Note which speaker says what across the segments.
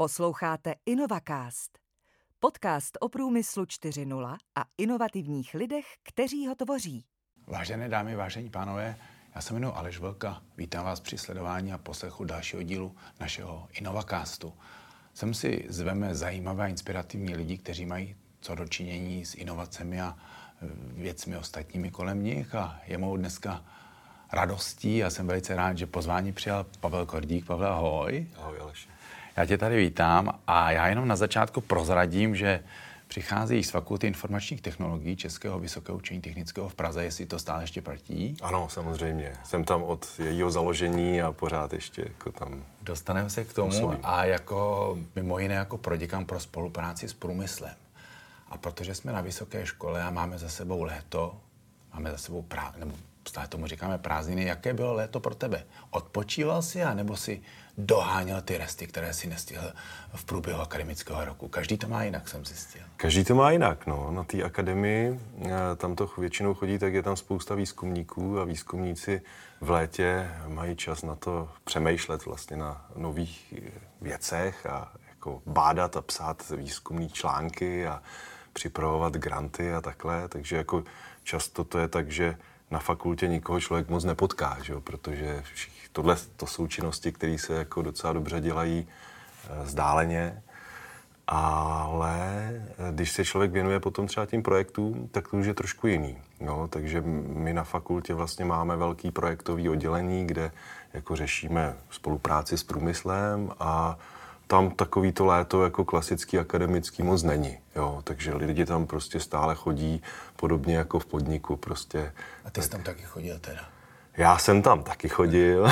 Speaker 1: Posloucháte InnovaCast, podcast o průmyslu 4.0 a inovativních lidech, kteří ho tvoří.
Speaker 2: Vážené dámy, vážení pánové, já se jmenuji Aleš Velka, vítám vás při sledování a poslechu dalšího dílu našeho InnovaCastu. Sem si zveme zajímavé a inspirativní lidi, kteří mají co dočinění s inovacemi a e, věcmi ostatními kolem nich a je mou dneska radostí a jsem velice rád, že pozvání přijal Pavel Kordík. Pavel, ahoj.
Speaker 3: Ahoj, Aleši.
Speaker 2: Já tě tady vítám a já jenom na začátku prozradím, že přichází z Fakulty informačních technologií Českého vysokého učení technického v Praze, jestli to stále ještě platí.
Speaker 3: Ano, samozřejmě. Jsem tam od jejího založení a pořád ještě jako tam.
Speaker 2: Dostaneme se k tomu
Speaker 3: Působím.
Speaker 2: a jako mimo jiné jako proděkám pro spolupráci s průmyslem. A protože jsme na vysoké škole a máme za sebou léto, máme za sebou prá, nebo stále tomu říkáme prázdniny, jaké bylo léto pro tebe? Odpočíval jsi a nebo si doháněl ty resty, které si nestihl v průběhu akademického roku? Každý to má jinak, jsem zjistil.
Speaker 3: Každý to má jinak, no. Na té akademii, eh, tam to většinou chodí, tak je tam spousta výzkumníků a výzkumníci v létě mají čas na to přemýšlet vlastně na nových eh, věcech a jako bádat a psát výzkumné články a připravovat granty a takhle, takže jako často to je tak, že na fakultě nikoho člověk moc nepotká, že jo? protože všich, tohle to jsou činnosti, které se jako docela dobře dělají e, vzdáleně, ale eh, když se člověk věnuje potom třeba tím projektům, tak to už je trošku jiný. No, takže my na fakultě vlastně máme velký projektový oddělení, kde jako řešíme spolupráci s průmyslem a tam takový to léto jako klasický akademický moc není. Jo, takže lidi tam prostě stále chodí, podobně jako v podniku. Prostě.
Speaker 2: A ty jsi tam taky chodil teda?
Speaker 3: Já jsem tam taky chodil.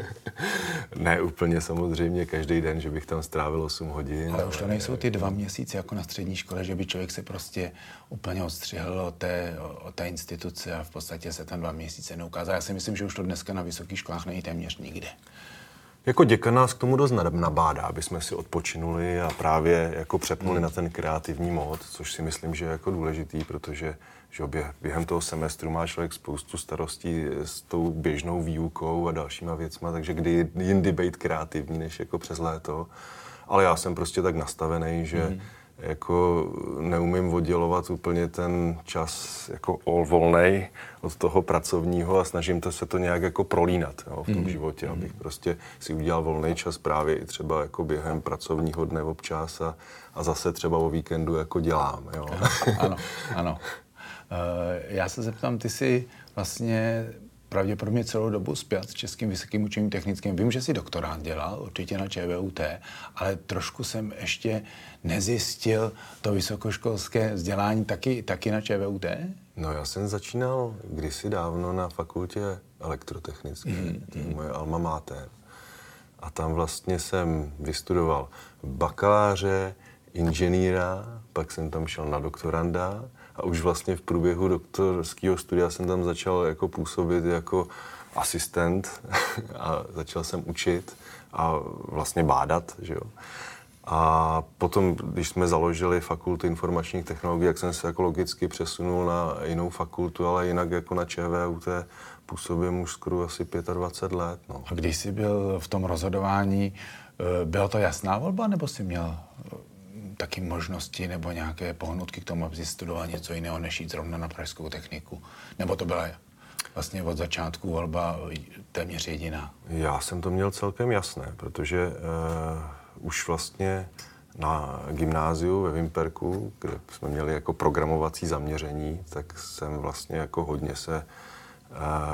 Speaker 3: ne úplně samozřejmě každý den, že bych tam strávil 8 hodin.
Speaker 2: Ale už to nejsou ty dva měsíce jako na střední škole, že by člověk se prostě úplně odstřihl od té, od té instituce a v podstatě se tam dva měsíce neukázal. Já si myslím, že už to dneska na vysokých školách není téměř nikde.
Speaker 3: Jako děkan nás k tomu dost nabádá, aby jsme si odpočinuli a právě jako přepnuli hmm. na ten kreativní mód, což si myslím, že je jako důležitý, protože že během toho semestru má člověk spoustu starostí s tou běžnou výukou a dalšíma věcma, takže kdy jindy být kreativní, než jako přes léto. Ale já jsem prostě tak nastavený, že hmm jako neumím oddělovat úplně ten čas jako all volnej od toho pracovního a snažím to se to nějak jako prolínat jo, v tom mm. životě, abych prostě si udělal volný čas právě i třeba jako během pracovního dne občas a, a zase třeba o víkendu jako dělám. Jo.
Speaker 2: Ano, ano. Uh, já se zeptám, ty jsi vlastně pravděpodobně celou dobu zpět s Českým vysokým učením technickým. Vím, že si doktorát dělal, určitě na ČVUT, ale trošku jsem ještě nezjistil to vysokoškolské vzdělání taky, taky na ČVUT?
Speaker 3: No já jsem začínal kdysi dávno na fakultě elektrotechnické, mm, to je mm. moje alma mater. A tam vlastně jsem vystudoval bakaláře, inženýra, pak jsem tam šel na doktoranda a už vlastně v průběhu doktorského studia jsem tam začal jako působit jako asistent a začal jsem učit a vlastně bádat, že jo. A potom, když jsme založili fakultu informačních technologií, jak jsem se jako logicky přesunul na jinou fakultu, ale jinak jako na ČVUT působím už skoro asi 25 let. No.
Speaker 2: A když jsi byl v tom rozhodování, eh, byla to jasná volba, nebo jsi měl eh, taky možnosti nebo nějaké pohnutky k tomu, aby studoval něco jiného, než jít zrovna na pražskou techniku? Nebo to byla vlastně od začátku volba téměř jediná?
Speaker 3: Já jsem to měl celkem jasné, protože uh, už vlastně na gymnáziu ve Vimperku, kde jsme měli jako programovací zaměření, tak jsem vlastně jako hodně se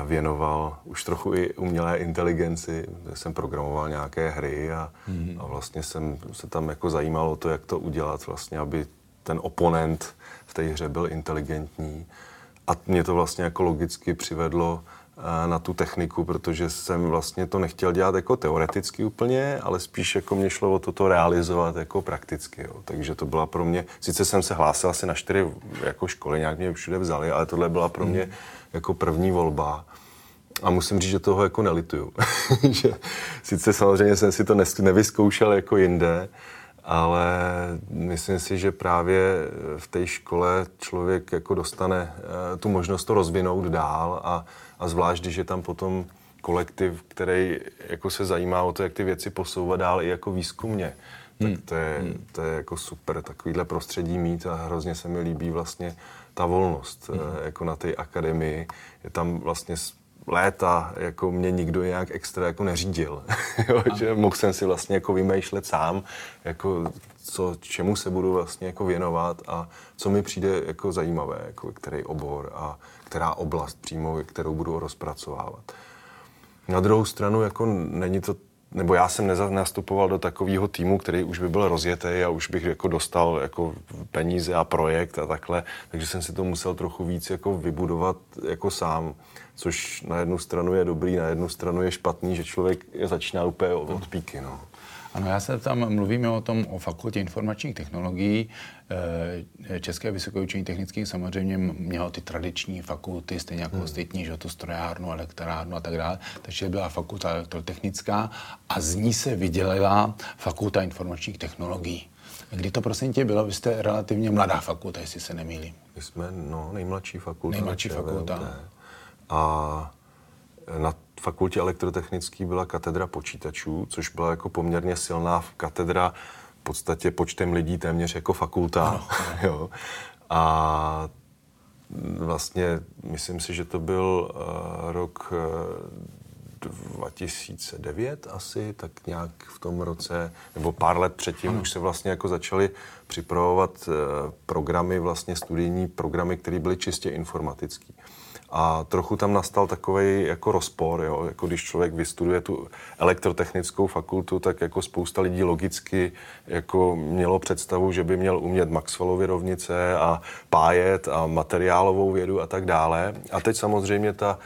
Speaker 3: věnoval už trochu i umělé inteligenci, kde jsem programoval nějaké hry a, mm-hmm. a vlastně jsem se tam jako zajímal o to, jak to udělat vlastně, aby ten oponent v té hře byl inteligentní. A mě to vlastně jako logicky přivedlo na tu techniku, protože jsem vlastně to nechtěl dělat jako teoreticky úplně, ale spíš jako mě šlo o toto realizovat jako prakticky. Jo. Takže to byla pro mě, sice jsem se hlásil asi na čtyři jako školy, nějak mě všude vzali, ale tohle byla pro mě jako první volba. A musím říct, že toho jako nelituju. že sice samozřejmě jsem si to nevyzkoušel jako jinde, ale myslím si, že právě v té škole člověk jako dostane eh, tu možnost to rozvinout dál a, a zvlášť, když je tam potom kolektiv, který jako se zajímá o to, jak ty věci posouvat dál i jako výzkumně, tak hmm. to je, hmm. to je jako super takovýhle prostředí mít a hrozně se mi líbí vlastně ta volnost hmm. jako na té akademii. Je tam vlastně léta jako mě nikdo nějak extra jako neřídil. jo, že mohl jsem si vlastně jako vymýšlet sám, jako co, čemu se budu vlastně jako věnovat a co mi přijde jako zajímavé, jako který obor a která oblast přímo, kterou budu rozpracovávat. Na druhou stranu jako není to nebo já jsem nastupoval do takového týmu, který už by byl rozjetý a už bych jako dostal jako peníze a projekt a takhle, takže jsem si to musel trochu víc jako vybudovat jako sám, což na jednu stranu je dobrý, na jednu stranu je špatný, že člověk začíná úplně od píky. No.
Speaker 2: Ano, já se tam mluvíme o tom, o fakultě informačních technologií. Eh, České vysoké učení technických samozřejmě mělo ty tradiční fakulty, stejně jako hmm. ostatní, že to strojárnu, elektrárnu a tak dále. Takže byla fakulta elektrotechnická a z ní se vydělila fakulta informačních technologií. Kdy to prosím tě bylo? Vy jste relativně mladá fakulta, jestli se nemýlím.
Speaker 3: My jsme no, nejmladší fakulta.
Speaker 2: Nejmladší fakulta.
Speaker 3: A na fakultě elektrotechnické byla katedra počítačů, což byla jako poměrně silná katedra v podstatě počtem lidí téměř jako fakulta. Ano, jo. A vlastně myslím si, že to byl uh, rok uh, eh, 2009 asi, tak nějak v tom roce, nebo pár let předtím ano. už se vlastně jako začaly připravovat uh, programy, vlastně studijní programy, které byly čistě informatické. A trochu tam nastal takový jako rozpor, jo? jako když člověk vystuduje tu elektrotechnickou fakultu, tak jako spousta lidí logicky jako mělo představu, že by měl umět Maxwellovy rovnice a pájet a materiálovou vědu a tak dále. A teď samozřejmě ta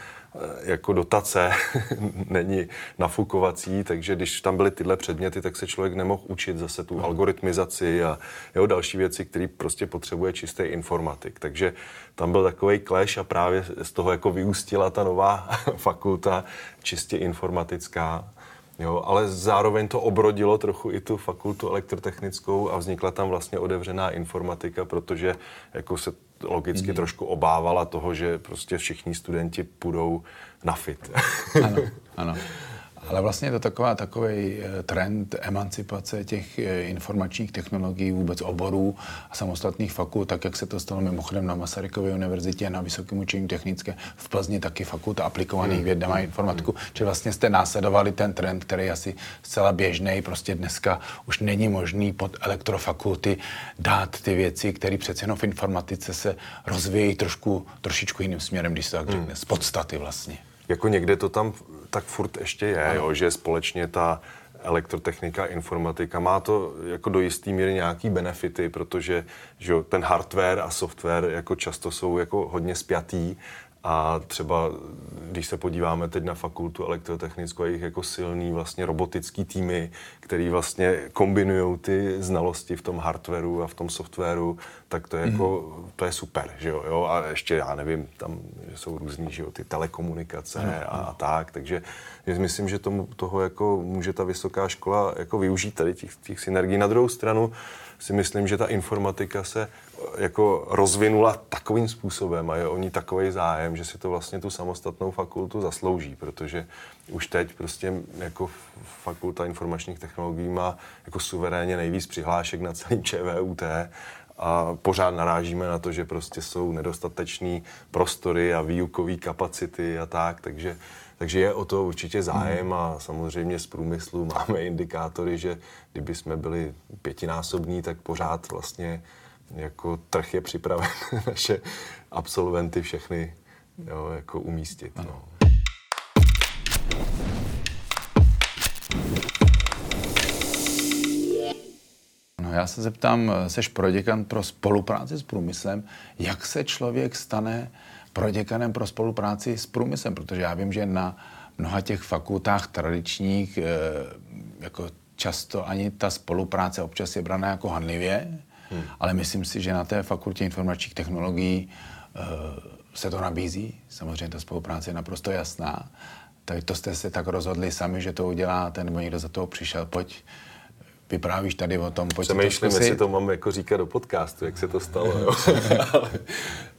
Speaker 3: jako dotace není nafukovací, takže když tam byly tyhle předměty, tak se člověk nemohl učit zase tu algoritmizaci a jo, další věci, které prostě potřebuje čistý informatik. Takže tam byl takový clash a právě z toho jako vyústila ta nová fakulta čistě informatická. Jo, ale zároveň to obrodilo trochu i tu fakultu elektrotechnickou a vznikla tam vlastně otevřená informatika, protože jako se logicky mm. trošku obávala toho, že prostě všichni studenti půjdou na fit.
Speaker 2: Ano, ano. Ale vlastně je to taková, takový eh, trend emancipace těch eh, informačních technologií, vůbec oborů a samostatných fakult, tak jak se to stalo mimochodem na Masarykově univerzitě, na Vysokém učení technické, v Plzni taky fakulta aplikovaných hmm. věd a informatiku, hmm. že vlastně jste následovali ten trend, který je asi zcela běžný, prostě dneska už není možný pod elektrofakulty dát ty věci, které přece jenom v informatice se rozvíjejí trošku, trošičku jiným směrem, když se tak řekne, hmm. z podstaty vlastně.
Speaker 3: Jako někde to tam tak furt ještě je, jo, že společně ta elektrotechnika, informatika, má to jako do jistý míry nějaký benefity, protože že ten hardware a software jako často jsou jako hodně spjatý a třeba, když se podíváme teď na fakultu elektrotechnickou a jejich jako silný vlastně robotický týmy, který vlastně kombinují ty znalosti v tom hardwareu a v tom softwaru, tak to je jako, mm. to je super, že jo? jo? A ještě, já nevím, tam jsou různý, že jo, ty telekomunikace mm. a, a tak, takže myslím, že tomu, toho jako může ta vysoká škola jako využít tady těch, těch synergií. Na druhou stranu si myslím, že ta informatika se jako rozvinula takovým způsobem a je o ní takový zájem, že si to vlastně tu samostatnou fakultu zaslouží, protože už teď prostě jako fakulta informačních technologií má jako suverénně nejvíc přihlášek na celým ČVUT a pořád narážíme na to, že prostě jsou nedostatečný prostory a výukové kapacity a tak, takže takže je o to určitě zájem a samozřejmě z průmyslu máme indikátory, že kdyby jsme byli pětinásobní, tak pořád vlastně jako trh je připraven naše absolventy všechny jo, jako umístit. No.
Speaker 2: No, já se zeptám, seš proděkan pro spolupráci s průmyslem, jak se člověk stane proděkanem pro spolupráci s průmyslem, protože já vím, že na mnoha těch fakultách tradičních eh, jako často ani ta spolupráce občas je braná jako hanlivě, Hmm. Ale myslím si, že na té fakultě informačních technologií uh, se to nabízí. Samozřejmě ta spolupráce je naprosto jasná. Tak to jste se tak rozhodli sami, že to uděláte, nebo někdo za toho přišel, pojď, vyprávíš tady o tom,
Speaker 3: pojď Přemýšlím, jestli to mám jako říkat do podcastu, jak se to stalo. Jo. ale,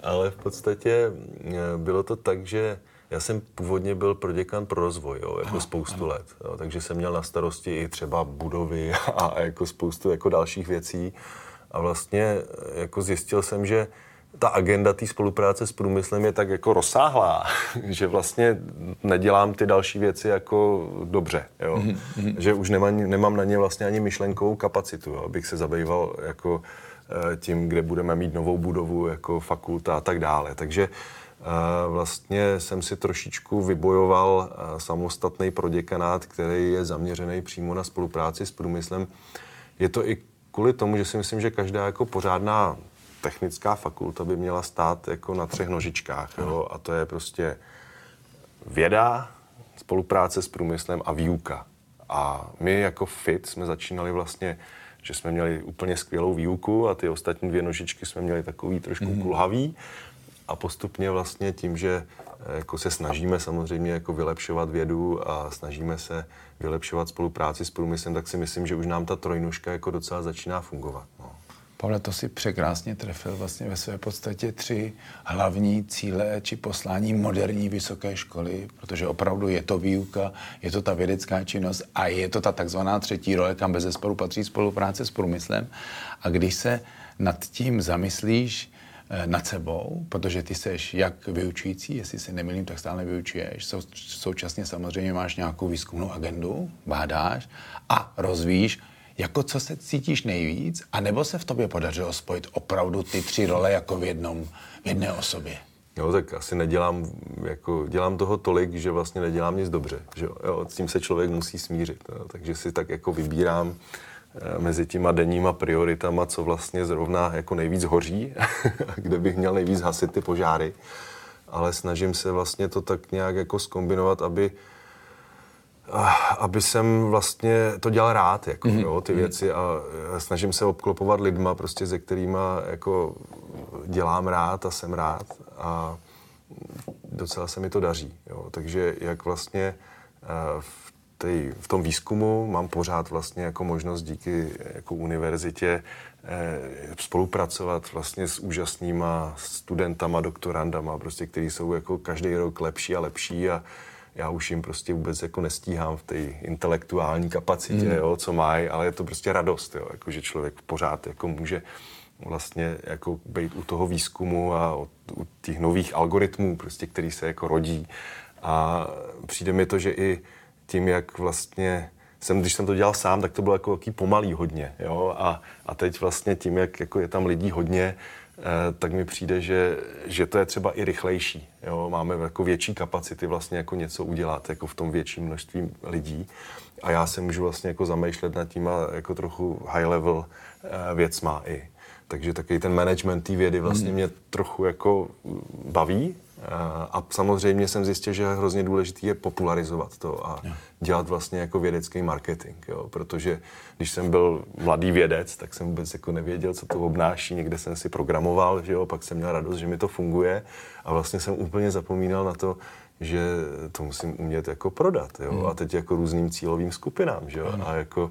Speaker 3: ale v podstatě eh, bylo to tak, že já jsem původně byl proděkan pro rozvoj, jo, jako ano, spoustu ano. let. Jo, takže jsem měl na starosti i třeba budovy a jako spoustu jako dalších věcí. A vlastně eh, jako zjistil jsem, že ta agenda té spolupráce s průmyslem je tak jako rozsáhlá, že vlastně nedělám ty další věci jako dobře, jo? Mm-hmm. že už nemám, nemám na ně vlastně ani myšlenkovou kapacitu, jo? abych se zabýval jako eh, tím, kde budeme mít novou budovu, jako fakulta a tak dále. Takže eh, vlastně jsem si trošičku vybojoval eh, samostatný proděkanát, který je zaměřený přímo na spolupráci s průmyslem. Je to i kvůli tomu, že si myslím, že každá jako pořádná technická fakulta by měla stát jako na třech nožičkách. Jo? A to je prostě věda, spolupráce s průmyslem a výuka. A my jako FIT jsme začínali vlastně, že jsme měli úplně skvělou výuku a ty ostatní dvě nožičky jsme měli takový trošku mm. kulhavý. A postupně vlastně tím, že eh, jako se snažíme samozřejmě jako vylepšovat vědu a snažíme se vylepšovat spolupráci s průmyslem, tak si myslím, že už nám ta trojnožka jako docela začíná fungovat.
Speaker 2: Pavle, to si překrásně trefil vlastně ve své podstatě tři hlavní cíle či poslání moderní vysoké školy, protože opravdu je to výuka, je to ta vědecká činnost a je to ta takzvaná třetí role, kam bez zesporu patří spolupráce s průmyslem. A když se nad tím zamyslíš, eh, nad sebou, protože ty seš jak vyučující, jestli se nemilím, tak stále vyučuješ. Sou, současně samozřejmě máš nějakou výzkumnou agendu, bádáš a rozvíjíš jako co se cítíš nejvíc, anebo se v tobě podařilo spojit opravdu ty tři role jako v jednom, v jedné osobě?
Speaker 3: Jo, tak asi nedělám, jako, dělám toho tolik, že vlastně nedělám nic dobře. Že jo, s tím se člověk musí smířit. Jo, takže si tak jako vybírám eh, mezi těma denníma prioritama, co vlastně zrovna jako nejvíc hoří, kde bych měl nejvíc hasit ty požáry. Ale snažím se vlastně to tak nějak jako skombinovat, aby aby jsem vlastně to dělal rád, jako, mm-hmm. jo, ty mhm. věci a snažím se obklopovat lidma, prostě, se kterými jako dělám rád a jsem rád a docela se mi to daří, jo. Takže jak vlastně eh, v, tej, v tom výzkumu mám pořád vlastně jako možnost díky jako univerzitě eh, spolupracovat vlastně s úžasnýma studentama, doktorandama, prostě, kteří jsou jako každý rok lepší a lepší a já už jim prostě vůbec jako nestíhám v té intelektuální kapacitě, mm. jo, co mají, ale je to prostě radost, jo, jako že člověk pořád jako může vlastně jako být u toho výzkumu a u, u těch nových algoritmů, prostě, který se jako rodí. A přijde mi to, že i tím, jak vlastně jsem, když jsem to dělal sám, tak to bylo jako pomalý hodně, jo, a, a teď vlastně tím, jak jako je tam lidí hodně, tak mi přijde, že, že to je třeba i rychlejší. Jo? Máme jako větší kapacity vlastně jako něco udělat jako v tom větším množství lidí. A já se můžu vlastně jako zamýšlet nad tím jako trochu high level eh, věcma i. Takže taky ten management té vědy vlastně hmm. mě trochu jako baví a samozřejmě jsem zjistil, že hrozně důležité je popularizovat to a dělat vlastně jako vědecký marketing, jo? protože když jsem byl mladý vědec, tak jsem vůbec jako nevěděl, co to obnáší, někde jsem si programoval, že jo? pak jsem měl radost, že mi to funguje a vlastně jsem úplně zapomínal na to, že to musím umět jako prodat, jo? Hmm. a teď jako různým cílovým skupinám, že jo? a jako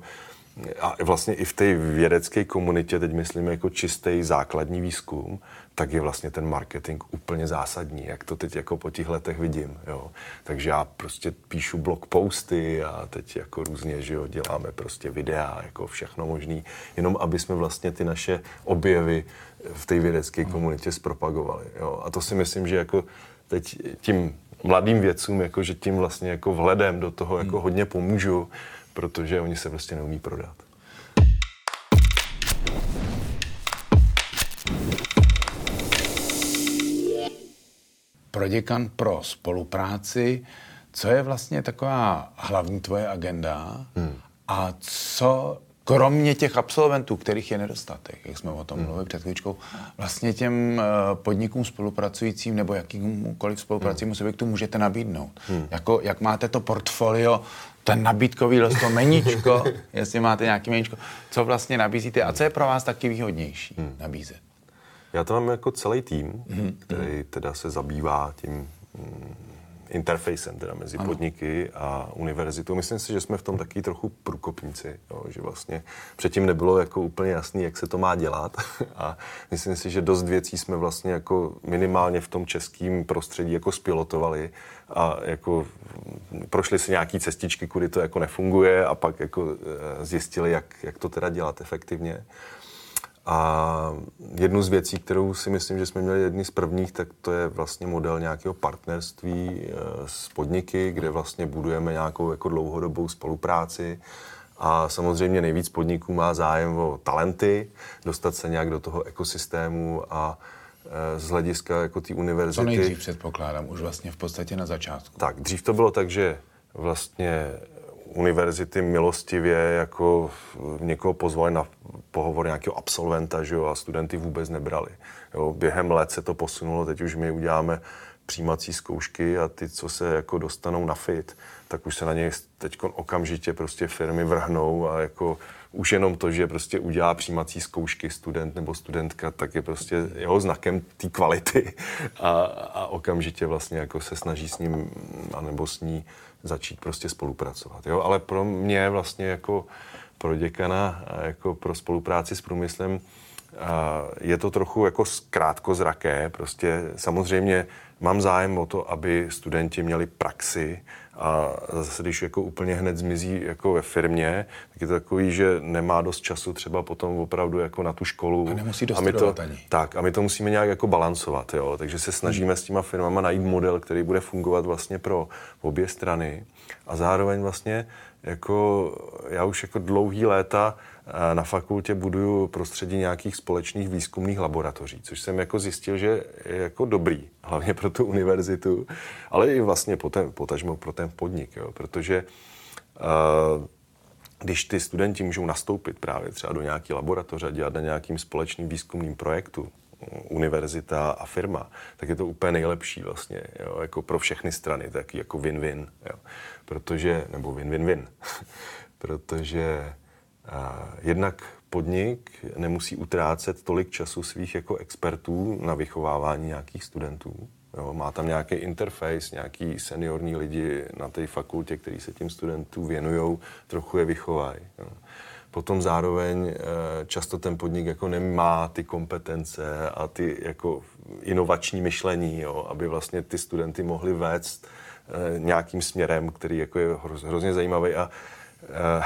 Speaker 3: a vlastně i v té vědecké komunitě, teď myslím jako čistý základní výzkum, tak je vlastně ten marketing úplně zásadní, jak to teď jako po těch letech vidím. Jo. Takže já prostě píšu blog posty a teď jako různě, že jo, děláme prostě videa, jako všechno možný, jenom aby jsme vlastně ty naše objevy v té vědecké komunitě zpropagovali. Jo. A to si myslím, že jako teď tím mladým vědcům, jako že tím vlastně jako vhledem do toho jako hmm. hodně pomůžu, protože oni se prostě neumí prodat.
Speaker 2: proděkan pro spolupráci. Co je vlastně taková hlavní tvoje agenda hmm. a co kromě těch absolventů, kterých je nedostatek, jak jsme o tom hmm. mluvili před chvíličkou, vlastně těm eh, podnikům spolupracujícím nebo jakýmkoliv spolupracujícím hmm. subjektům můžete nabídnout? Hmm. Jako, jak máte to portfolio, ten nabídkový list, to meníčko, jestli máte nějaký meníčko, co vlastně nabízíte a co je pro vás taky výhodnější hmm. nabízet?
Speaker 3: Já to mám jako celý tým, mm-hmm. který teda se zabývá tím interfacem teda mezi ano. podniky a univerzitou. Myslím si, že jsme v tom taky trochu průkopníci, jo, že vlastně předtím nebylo jako úplně jasný, jak se to má dělat a myslím si, že dost věcí jsme vlastně jako minimálně v tom českém prostředí jako spilotovali a jako prošli si nějaký cestičky, kudy to jako nefunguje a pak jako eh, zjistili, jak, jak to teda dělat efektivně. A jednu z věcí, kterou si myslím, že jsme měli jedni z prvních, tak to je vlastně model nějakého partnerství eh, s podniky, kde vlastně budujeme nějakou jako dlouhodobou spolupráci. A samozřejmě nejvíc podniků má zájem o talenty, dostat se nějak do toho ekosystému a eh, z hlediska jako té univerzity. Co
Speaker 2: nejdřív předpokládám, už vlastně v podstatě na začátku.
Speaker 3: Tak, dřív to bylo tak, že vlastně univerzity milostivě jako někoho pozvali na pohovor nějakého absolventa, že jo, a studenty vůbec nebrali. Jo, během let se to posunulo, teď už my uděláme přijímací zkoušky a ty, co se jako dostanou na fit, tak už se na něj teď okamžitě prostě firmy vrhnou a jako už jenom to, že prostě udělá přijímací zkoušky student nebo studentka, tak je prostě jeho znakem té kvality a, a okamžitě vlastně jako se snaží s ním anebo s ní začít prostě spolupracovat. Jo? Ale pro mě vlastně jako pro děkana, jako pro spolupráci s průmyslem, je to trochu jako krátkozraké. Prostě samozřejmě mám zájem o to, aby studenti měli praxi a zase, když jako úplně hned zmizí jako ve firmě, tak je to takový, že nemá dost času třeba potom opravdu jako na tu školu.
Speaker 2: A nemusí
Speaker 3: a my to,
Speaker 2: ani.
Speaker 3: Tak, a my to musíme nějak jako balancovat, jo. Takže se snažíme hmm. s těma firmama najít model, který bude fungovat vlastně pro obě strany. A zároveň vlastně jako já už jako dlouhý léta eh, na fakultě buduju prostředí nějakých společných výzkumných laboratoří, což jsem jako zjistil, že je jako dobrý, hlavně pro tu univerzitu, ale i vlastně potažmo pro ten podnik, jo, protože uh, když ty studenti můžou nastoupit právě třeba do nějaké laboratoře a dělat na nějakým společným výzkumným projektu, univerzita a firma, tak je to úplně nejlepší vlastně, jo, jako pro všechny strany, taky jako win-win, jo. protože, nebo win-win-win, protože a, jednak podnik nemusí utrácet tolik času svých jako expertů na vychovávání nějakých studentů, Jo, má tam nějaký interface, nějaký seniorní lidi na té fakultě, kteří se tím studentům věnují, trochu je vychovají. Potom zároveň eh, často ten podnik jako nemá ty kompetence a ty jako inovační myšlení, jo, aby vlastně ty studenty mohli vést eh, nějakým směrem, který jako je hrozně zajímavý a eh,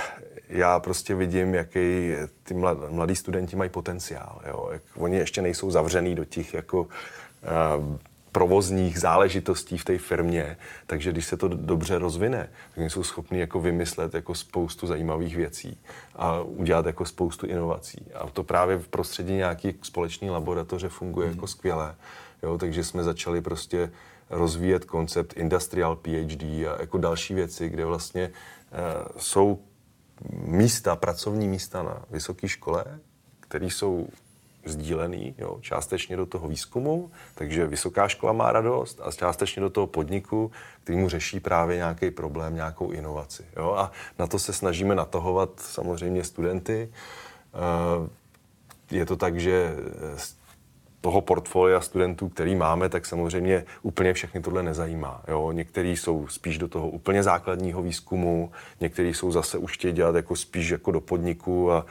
Speaker 3: já prostě vidím, jaký ty mladí studenti mají potenciál. Jo. Jak oni ještě nejsou zavřený do těch jako provozních záležitostí v té firmě, takže když se to dobře rozvine, tak jsou schopni jako vymyslet jako spoustu zajímavých věcí a udělat jako spoustu inovací. A to právě v prostředí nějaké společné laboratoře funguje mm. jako skvěle. Jo, takže jsme začali prostě rozvíjet koncept industrial PhD a jako další věci, kde vlastně e, jsou místa, pracovní místa na vysoké škole, které jsou sdílený, jo, částečně do toho výzkumu, takže vysoká škola má radost a částečně do toho podniku, který mu řeší právě nějaký problém, nějakou inovaci. Jo, a na to se snažíme natahovat samozřejmě studenty. Eh, je to tak, že toho portfolia studentů, který máme, tak samozřejmě úplně všechny tohle nezajímá. Jo? Někteří jsou spíš do toho úplně základního výzkumu, někteří jsou zase už chtějí dělat jako spíš jako do podniku a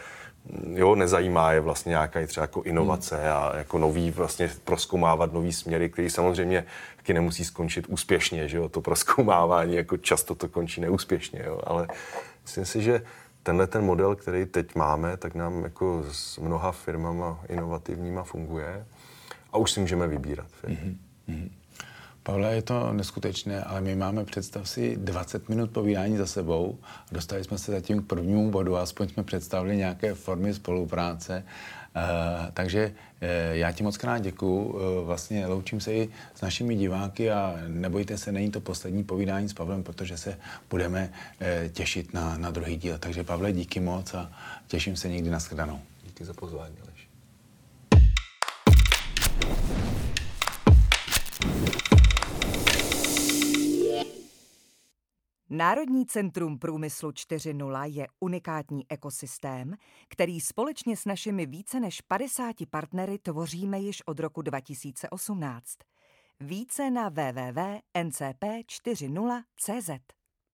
Speaker 3: jo, nezajímá je vlastně nějaká třeba jako inovace hmm. a jako nový vlastně proskoumávat nový směry, který samozřejmě taky nemusí skončit úspěšně, že jo, to proskoumávání jako často to končí neúspěšně, jo, ale myslím si, že tenhle ten model, který teď máme, tak nám jako s mnoha firmama inovativníma funguje a už si můžeme vybírat. Mm-hmm.
Speaker 2: Pavle, je to neskutečné, ale my máme, představ si, 20 minut povídání za sebou. Dostali jsme se zatím k prvnímu bodu, aspoň jsme představili nějaké formy spolupráce. Uh, takže uh, já ti moc krát děkuju. Uh, vlastně loučím se i s našimi diváky a nebojte se, není to poslední povídání s Pavlem, protože se budeme těšit na, na druhý díl. Takže Pavle, díky moc a těším se někdy na shledanou.
Speaker 3: Díky za pozvání.
Speaker 1: Národní centrum průmyslu 4.0 je unikátní ekosystém, který společně s našimi více než 50 partnery tvoříme již od roku 2018. Více na www.ncp40.cz